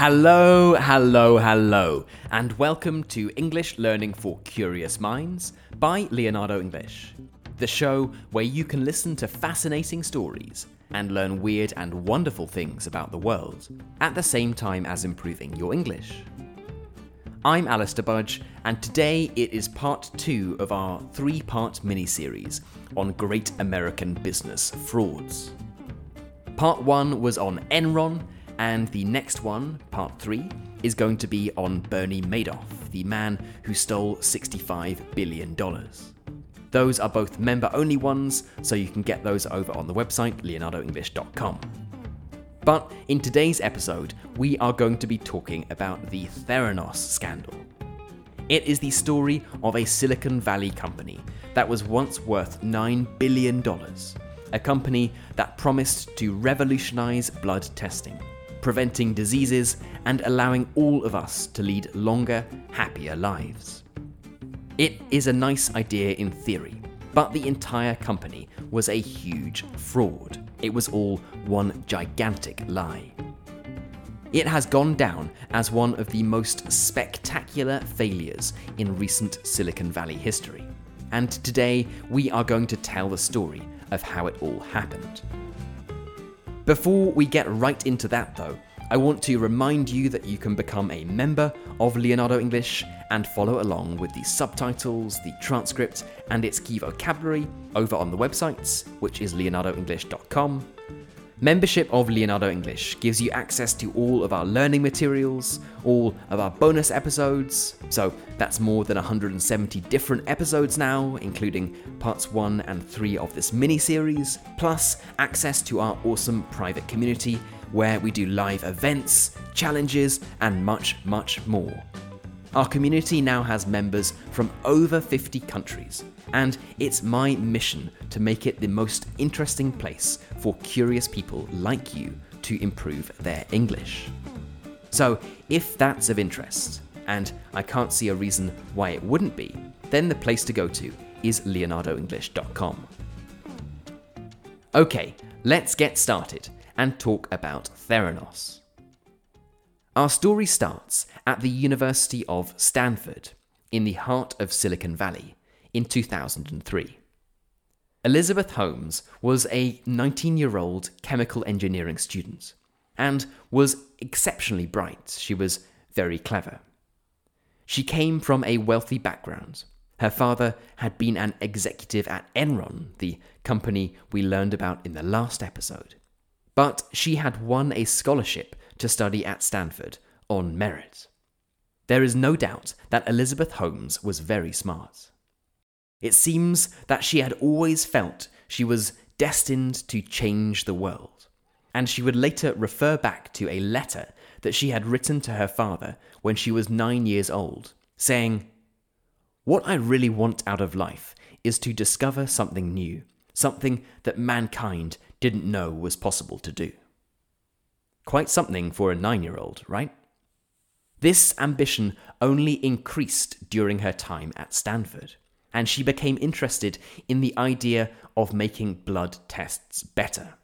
Hello, hello, hello, and welcome to English Learning for Curious Minds by Leonardo English, the show where you can listen to fascinating stories and learn weird and wonderful things about the world at the same time as improving your English. I'm Alistair Budge, and today it is part two of our three part mini series on great American business frauds. Part one was on Enron, and the next one, part three, is going to be on Bernie Madoff, the man who stole $65 billion. Those are both member only ones, so you can get those over on the website leonardoenglish.com. But in today's episode, we are going to be talking about the Theranos scandal. It is the story of a Silicon Valley company that was once worth $9 billion, a company that promised to revolutionize blood testing, preventing diseases and allowing all of us to lead longer, happier lives. It is a nice idea in theory, but the entire company was a huge fraud. It was all one gigantic lie. It has gone down as one of the most spectacular failures in recent Silicon Valley history. And today we are going to tell the story of how it all happened. Before we get right into that, though, I want to remind you that you can become a member of Leonardo English and follow along with the subtitles, the transcript, and its key vocabulary over on the websites, which is leonardoenglish.com. Membership of Leonardo English gives you access to all of our learning materials, all of our bonus episodes. So that's more than 170 different episodes now, including parts 1 and 3 of this mini series, plus access to our awesome private community where we do live events, challenges, and much, much more. Our community now has members from over 50 countries, and it's my mission to make it the most interesting place for curious people like you to improve their English. So, if that's of interest, and I can't see a reason why it wouldn't be, then the place to go to is leonardoenglish.com. Okay, let's get started and talk about Theranos. Our story starts at the University of Stanford, in the heart of Silicon Valley, in 2003. Elizabeth Holmes was a 19 year old chemical engineering student and was exceptionally bright. She was very clever. She came from a wealthy background. Her father had been an executive at Enron, the company we learned about in the last episode. But she had won a scholarship to study at Stanford on merit. There is no doubt that Elizabeth Holmes was very smart. It seems that she had always felt she was destined to change the world, and she would later refer back to a letter that she had written to her father when she was nine years old, saying, What I really want out of life is to discover something new, something that mankind didn't know was possible to do. Quite something for a nine year old, right? This ambition only increased during her time at Stanford, and she became interested in the idea of making blood tests better.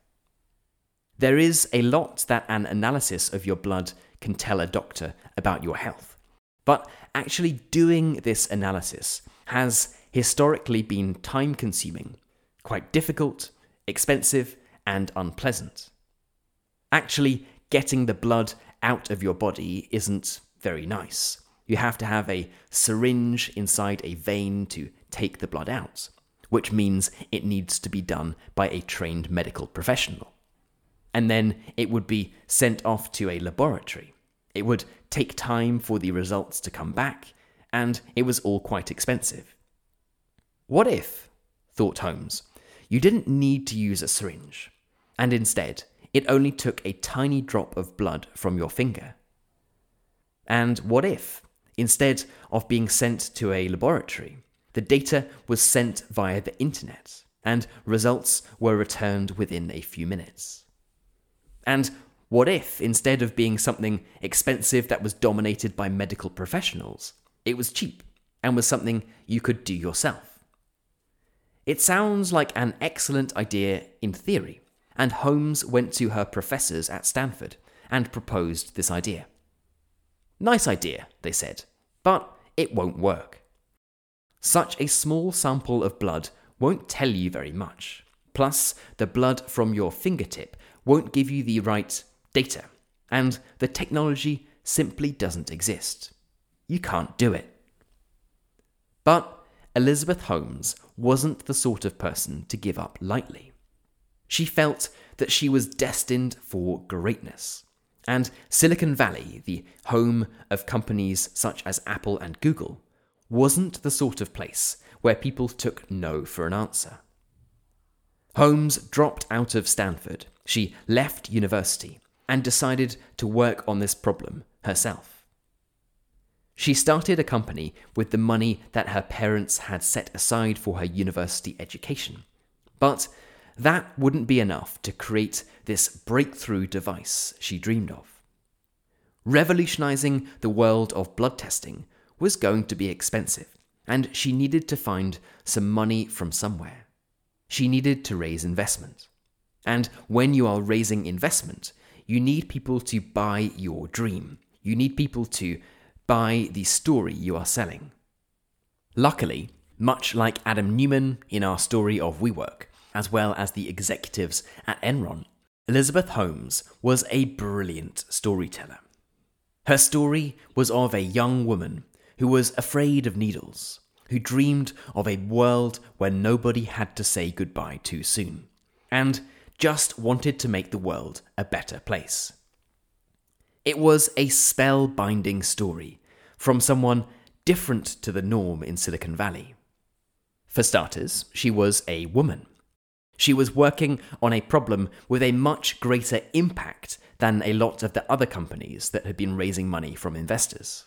There is a lot that an analysis of your blood can tell a doctor about your health, but actually doing this analysis has historically been time consuming, quite difficult, expensive, and unpleasant. Actually, getting the blood out of your body isn't very nice. You have to have a syringe inside a vein to take the blood out, which means it needs to be done by a trained medical professional. And then it would be sent off to a laboratory. It would take time for the results to come back, and it was all quite expensive. What if, thought Holmes, you didn't need to use a syringe, and instead it only took a tiny drop of blood from your finger. And what if, instead of being sent to a laboratory, the data was sent via the internet and results were returned within a few minutes? And what if, instead of being something expensive that was dominated by medical professionals, it was cheap and was something you could do yourself? It sounds like an excellent idea in theory, and Holmes went to her professors at Stanford and proposed this idea. Nice idea, they said, but it won't work. Such a small sample of blood won't tell you very much. Plus, the blood from your fingertip won't give you the right data, and the technology simply doesn't exist. You can't do it. But Elizabeth Holmes wasn't the sort of person to give up lightly. She felt that she was destined for greatness. And Silicon Valley, the home of companies such as Apple and Google, wasn't the sort of place where people took no for an answer. Holmes dropped out of Stanford. She left university and decided to work on this problem herself. She started a company with the money that her parents had set aside for her university education. But that wouldn't be enough to create this breakthrough device she dreamed of. Revolutionizing the world of blood testing was going to be expensive, and she needed to find some money from somewhere. She needed to raise investment. And when you are raising investment, you need people to buy your dream. You need people to buy the story you are selling. Luckily, much like Adam Neumann in our story of WeWork, as well as the executives at Enron, Elizabeth Holmes was a brilliant storyteller. Her story was of a young woman who was afraid of needles, who dreamed of a world where nobody had to say goodbye too soon, and just wanted to make the world a better place. It was a spellbinding story from someone different to the norm in Silicon Valley. For starters, she was a woman. She was working on a problem with a much greater impact than a lot of the other companies that had been raising money from investors.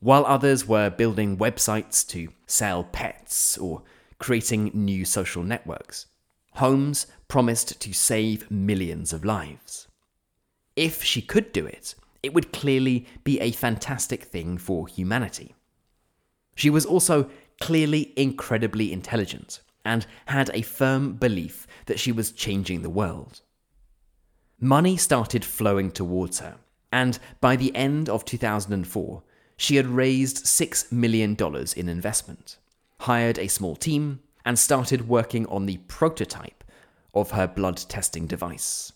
While others were building websites to sell pets or creating new social networks, Holmes promised to save millions of lives. If she could do it, it would clearly be a fantastic thing for humanity. She was also clearly incredibly intelligent and had a firm belief that she was changing the world. Money started flowing towards her, and by the end of 2004, she had raised $6 million in investment, hired a small team, and started working on the prototype of her blood testing device.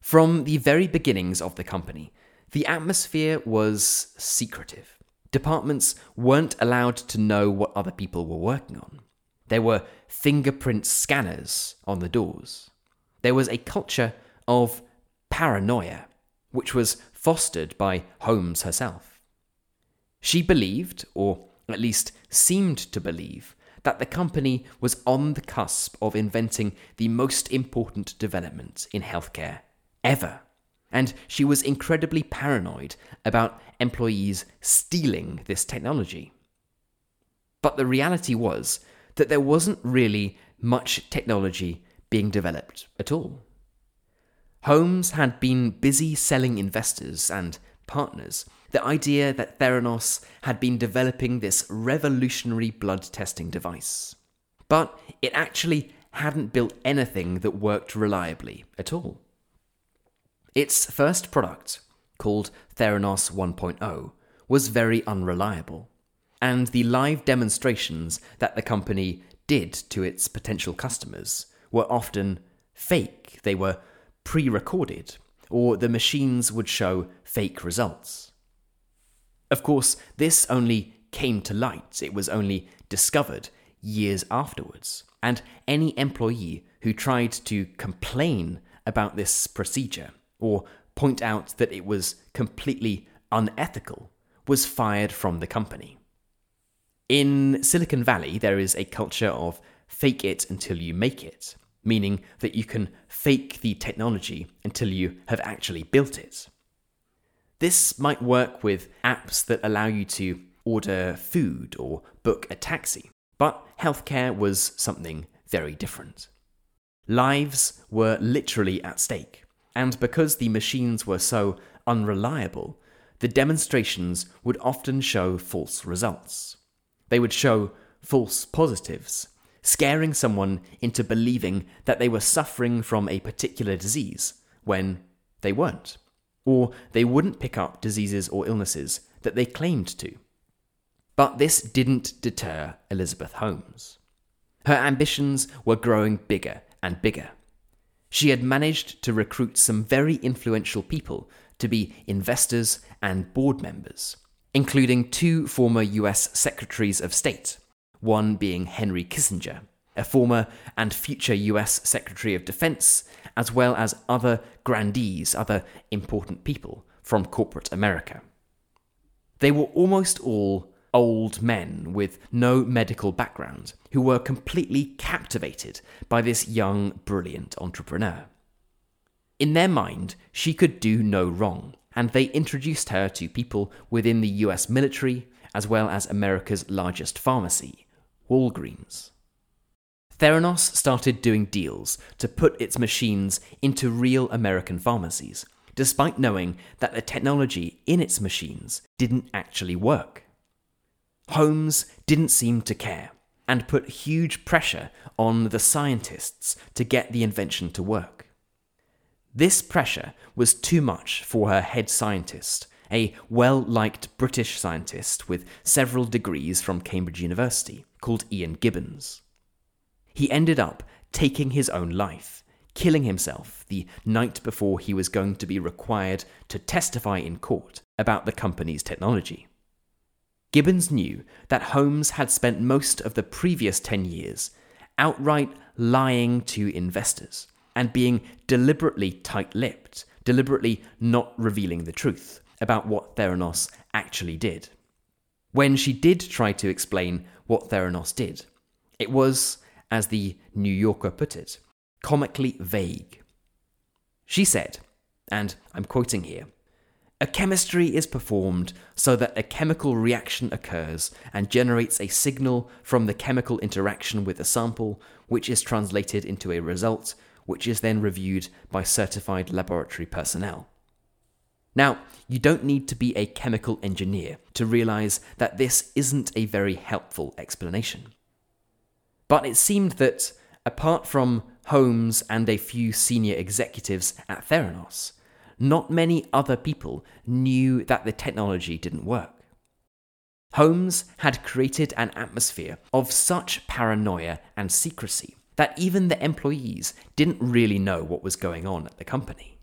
From the very beginnings of the company, the atmosphere was secretive. Departments weren't allowed to know what other people were working on. There were fingerprint scanners on the doors. There was a culture of paranoia, which was fostered by Holmes herself. She believed, or at least seemed to believe, that the company was on the cusp of inventing the most important development in healthcare ever. And she was incredibly paranoid about employees stealing this technology. But the reality was that there wasn't really much technology being developed at all. Holmes had been busy selling investors and partners the idea that Theranos had been developing this revolutionary blood testing device. But it actually hadn't built anything that worked reliably at all. Its first product, called Theranos 1.0, was very unreliable and the live demonstrations that the company did to its potential customers were often fake. They were pre recorded, or the machines would show fake results. Of course, this only came to light, it was only discovered years afterwards, and any employee who tried to complain about this procedure or point out that it was completely unethical was fired from the company. In Silicon Valley, there is a culture of fake it until you make it, meaning that you can fake the technology until you have actually built it. This might work with apps that allow you to order food or book a taxi, but healthcare was something very different. Lives were literally at stake, and because the machines were so unreliable, the demonstrations would often show false results. They would show false positives, scaring someone into believing that they were suffering from a particular disease when they weren't, or they wouldn't pick up diseases or illnesses that they claimed to. But this didn't deter Elizabeth Holmes. Her ambitions were growing bigger and bigger. She had managed to recruit some very influential people to be investors and board members, including two former US Secretaries of State, one being Henry Kissinger, a former and future US Secretary of Defense, as well as other grandees, other important people from corporate America. They were almost all old men with no medical background who were completely captivated by this young, brilliant entrepreneur. In their mind, she could do no wrong, and they introduced her to people within the US military as well as America's largest pharmacy, Walgreens. Theranos started doing deals to put its machines into real American pharmacies, despite knowing that the technology in its machines didn't actually work. Holmes didn't seem to care and put huge pressure on the scientists to get the invention to work. This pressure was too much for her head scientist, a well liked British scientist with several degrees from Cambridge University, called Ian Gibbons. He ended up taking his own life, killing himself the night before he was going to be required to testify in court about the company's technology. Gibbons knew that Holmes had spent most of the previous 10 years outright lying to investors and being deliberately tight lipped, deliberately not revealing the truth about what Theranos actually did. When she did try to explain what Theranos did, it was, as the New Yorker put it, comically vague. She said, and I'm quoting here a chemistry is performed so that a chemical reaction occurs and generates a signal from the chemical interaction with a sample, which is translated into a result, which is then reviewed by certified laboratory personnel. Now, you don't need to be a chemical engineer to realize that this isn't a very helpful explanation. But it seemed that, apart from Holmes and a few senior executives at Theranos, not many other people knew that the technology didn't work. Holmes had created an atmosphere of such paranoia and secrecy that even the employees didn't really know what was going on at the company.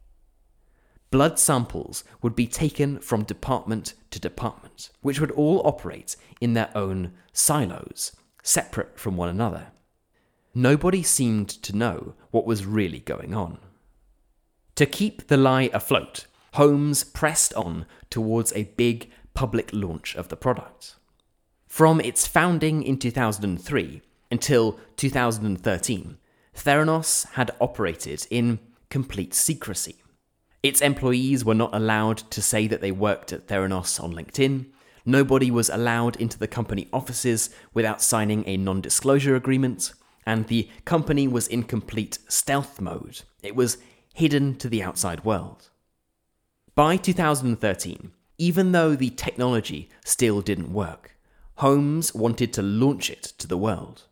Blood samples would be taken from department to department, which would all operate in their own silos, separate from one another. Nobody seemed to know what was really going on. To keep the lie afloat, Holmes pressed on towards a big public launch of the product. From its founding in 2003 until 2013, Theranos had operated in complete secrecy. Its employees were not allowed to say that they worked at Theranos on LinkedIn. Nobody was allowed into the company offices without signing a non disclosure agreement. And the company was in complete stealth mode. It was hidden to the outside world. By 2013, even though the technology still didn't work, Holmes wanted to launch it to the world.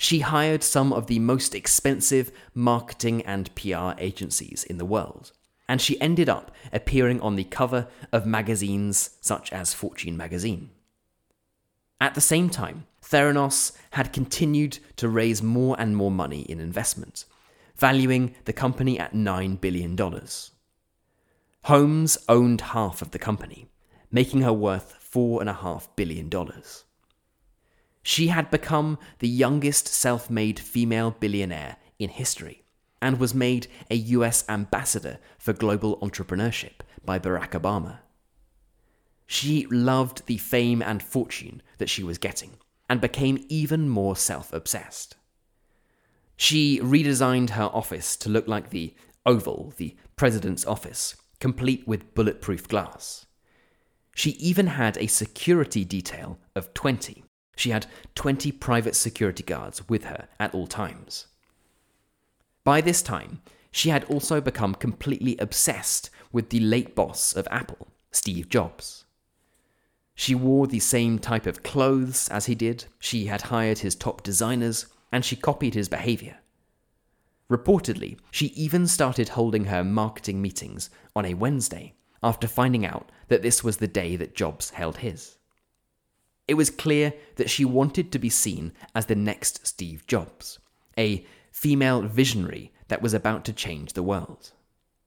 She hired some of the most expensive marketing and PR agencies in the world, and she ended up appearing on the cover of magazines such as Fortune magazine. At the same time, Theranos had continued to raise more and more money in investment, valuing the company at $9 billion. Holmes owned half of the company, making her worth $4.5 billion. She had become the youngest self made female billionaire in history and was made a US ambassador for global entrepreneurship by Barack Obama. She loved the fame and fortune that she was getting and became even more self obsessed. She redesigned her office to look like the Oval, the President's office, complete with bulletproof glass. She even had a security detail of 20. She had 20 private security guards with her at all times. By this time, she had also become completely obsessed with the late boss of Apple, Steve Jobs. She wore the same type of clothes as he did, she had hired his top designers, and she copied his behavior. Reportedly, she even started holding her marketing meetings on a Wednesday after finding out that this was the day that Jobs held his. It was clear that she wanted to be seen as the next Steve Jobs, a female visionary that was about to change the world.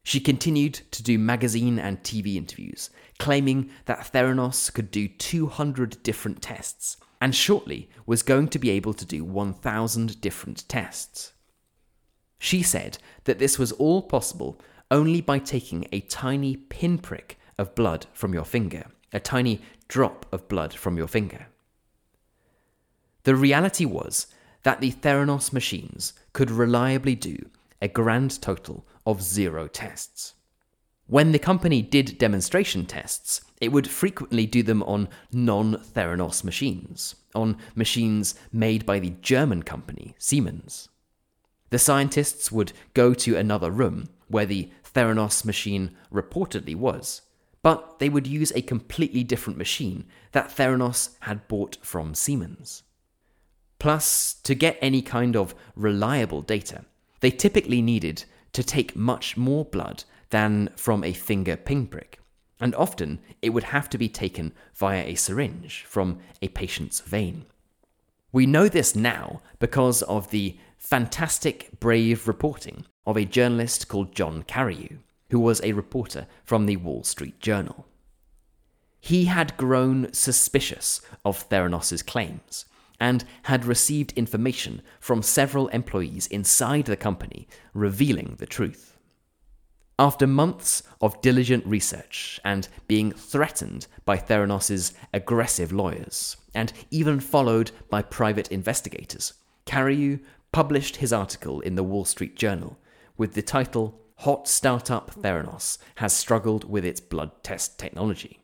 She continued to do magazine and TV interviews, claiming that Theranos could do 200 different tests, and shortly was going to be able to do 1,000 different tests. She said that this was all possible only by taking a tiny pinprick of blood from your finger, a tiny drop of blood from your finger. The reality was that the Theranos machines could reliably do a grand total of zero tests. When the company did demonstration tests, it would frequently do them on non Theranos machines, on machines made by the German company Siemens. The scientists would go to another room where the Theranos machine reportedly was, but they would use a completely different machine that Theranos had bought from Siemens. Plus, to get any kind of reliable data, they typically needed to take much more blood than from a finger pinprick, and often it would have to be taken via a syringe from a patient's vein. We know this now because of the fantastic, brave reporting of a journalist called John Carreyrou, who was a reporter from the Wall Street Journal. He had grown suspicious of Theranos' claims and had received information from several employees inside the company revealing the truth. After months of diligent research and being threatened by Theranos' aggressive lawyers, and even followed by private investigators, Carreyrou published his article in the Wall Street Journal with the title Hot Startup Theranos Has Struggled with Its Blood Test Technology.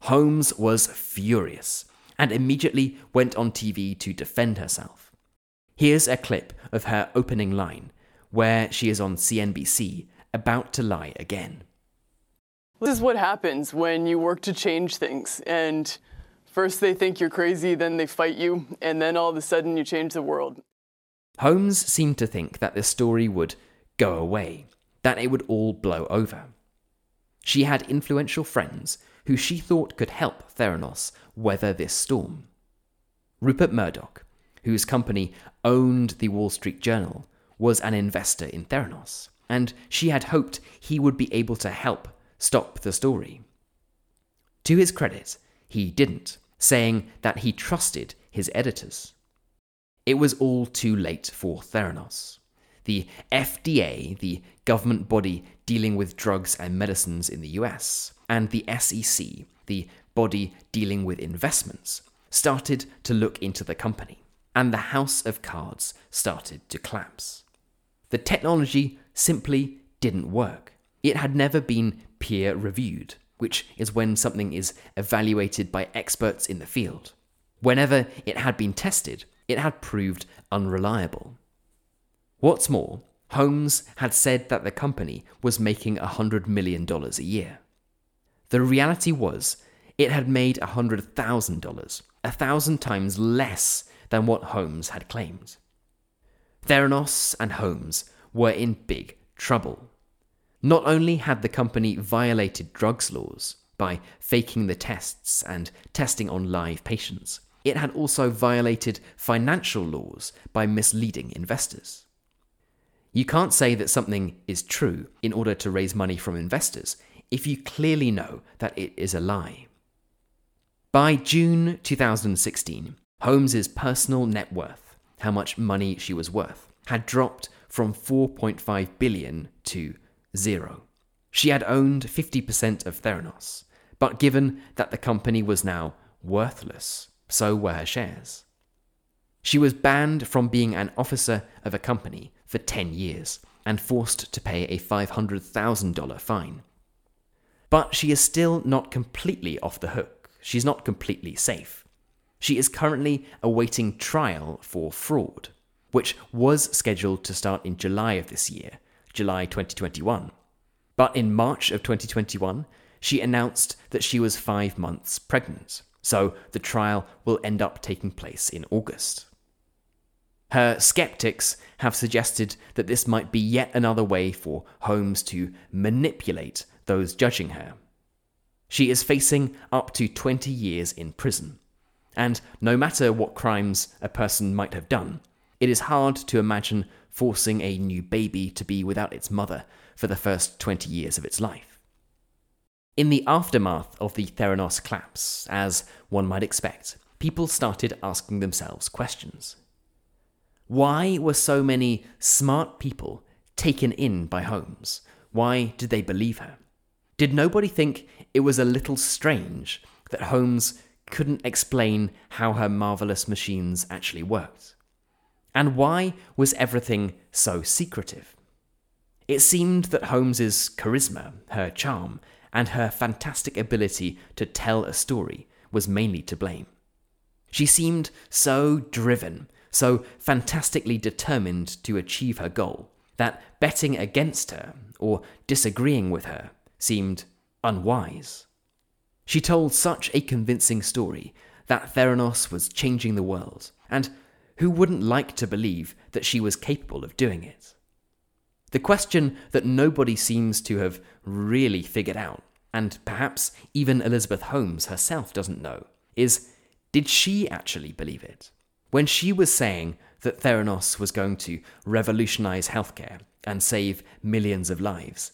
Holmes was furious and immediately went on TV to defend herself. Here's a clip of her opening line, where she is on CNBC about to lie again. This is what happens when you work to change things, and first they think you're crazy, then they fight you, and then all of a sudden you change the world. Holmes seemed to think that the story would go away, that it would all blow over. She had influential friends who she thought could help Theranos weather this storm. Rupert Murdoch, whose company owned the Wall Street Journal, was an investor in Theranos, and she had hoped he would be able to help stop the story. To his credit, he didn't, saying that he trusted his editors. It was all too late for Theranos. The FDA, the government body dealing with drugs and medicines in the US, and the SEC, the body dealing with investments, started to look into the company, and the house of cards started to collapse. The technology simply didn't work. It had never been peer reviewed, which is when something is evaluated by experts in the field. Whenever it had been tested, it had proved unreliable. What's more, Holmes had said that the company was making $100 million a year. The reality was, it had made $100,000, a thousand times less than what Holmes had claimed. Theranos and Holmes were in big trouble. Not only had the company violated drugs laws by faking the tests and testing on live patients, it had also violated financial laws by misleading investors. You can't say that something is true in order to raise money from investors if you clearly know that it is a lie. By June 2016, Holmes's personal net worth, how much money she was worth, had dropped from 4.5 billion to zero. She had owned 50% of Theranos, but given that the company was now worthless, so were her shares. She was banned from being an officer of a company for 10 years and forced to pay a $500,000 fine. But she is still not completely off the hook. She's not completely safe. She is currently awaiting trial for fraud, which was scheduled to start in July of this year, July 2021. But in March of 2021, she announced that she was five months pregnant so the trial will end up taking place in August. Her skeptics have suggested that this might be yet another way for Holmes to manipulate those judging her. She is facing up to 20 years in prison. And no matter what crimes a person might have done, it is hard to imagine forcing a new baby to be without its mother for the first 20 years of its life. In the aftermath of the Theranos collapse, as one might expect, people started asking themselves questions. Why were so many smart people taken in by Holmes? Why did they believe her? Did nobody think it was a little strange that Holmes couldn't explain how her marvelous machines actually worked? And why was everything so secretive? It seemed that Holmes's charisma, her charm, and her fantastic ability to tell a story was mainly to blame. She seemed so driven, so fantastically determined to achieve her goal, that betting against her or disagreeing with her seemed unwise. She told such a convincing story that Theranos was changing the world, and who wouldn't like to believe that she was capable of doing it? The question that nobody seems to have really figured out, and perhaps even Elizabeth Holmes herself doesn't know, is did she actually believe it? When she was saying that Theranos was going to revolutionize healthcare and save millions of lives,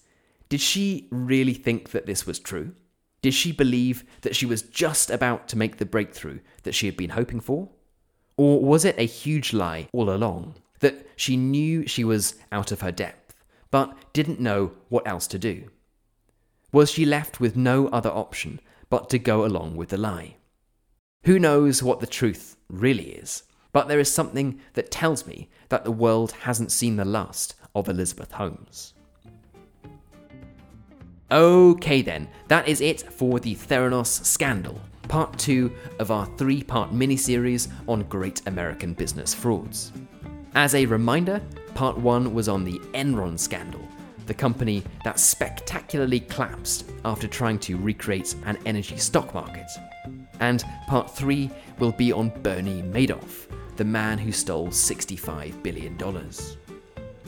did she really think that this was true? Did she believe that she was just about to make the breakthrough that she had been hoping for? Or was it a huge lie all along? That she knew she was out of her depth, but didn't know what else to do? Was she left with no other option but to go along with the lie? Who knows what the truth really is? But there is something that tells me that the world hasn't seen the last of Elizabeth Holmes. Okay, then, that is it for the Theranos scandal, part two of our three part miniseries on great American business frauds. As a reminder, part one was on the Enron scandal, the company that spectacularly collapsed after trying to recreate an energy stock market. And part three will be on Bernie Madoff, the man who stole $65 billion.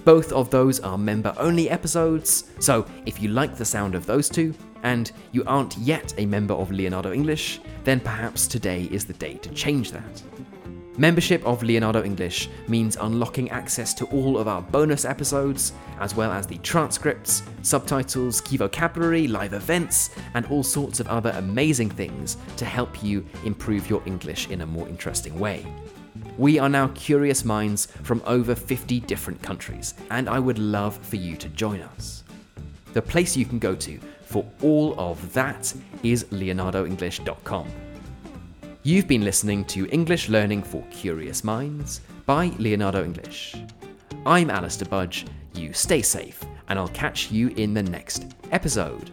Both of those are member only episodes, so if you like the sound of those two, and you aren't yet a member of Leonardo English, then perhaps today is the day to change that. Membership of Leonardo English means unlocking access to all of our bonus episodes, as well as the transcripts, subtitles, key vocabulary, live events, and all sorts of other amazing things to help you improve your English in a more interesting way. We are now curious minds from over 50 different countries, and I would love for you to join us. The place you can go to for all of that is leonardoenglish.com. You've been listening to English Learning for Curious Minds by Leonardo English. I'm Alistair Budge. You stay safe, and I'll catch you in the next episode.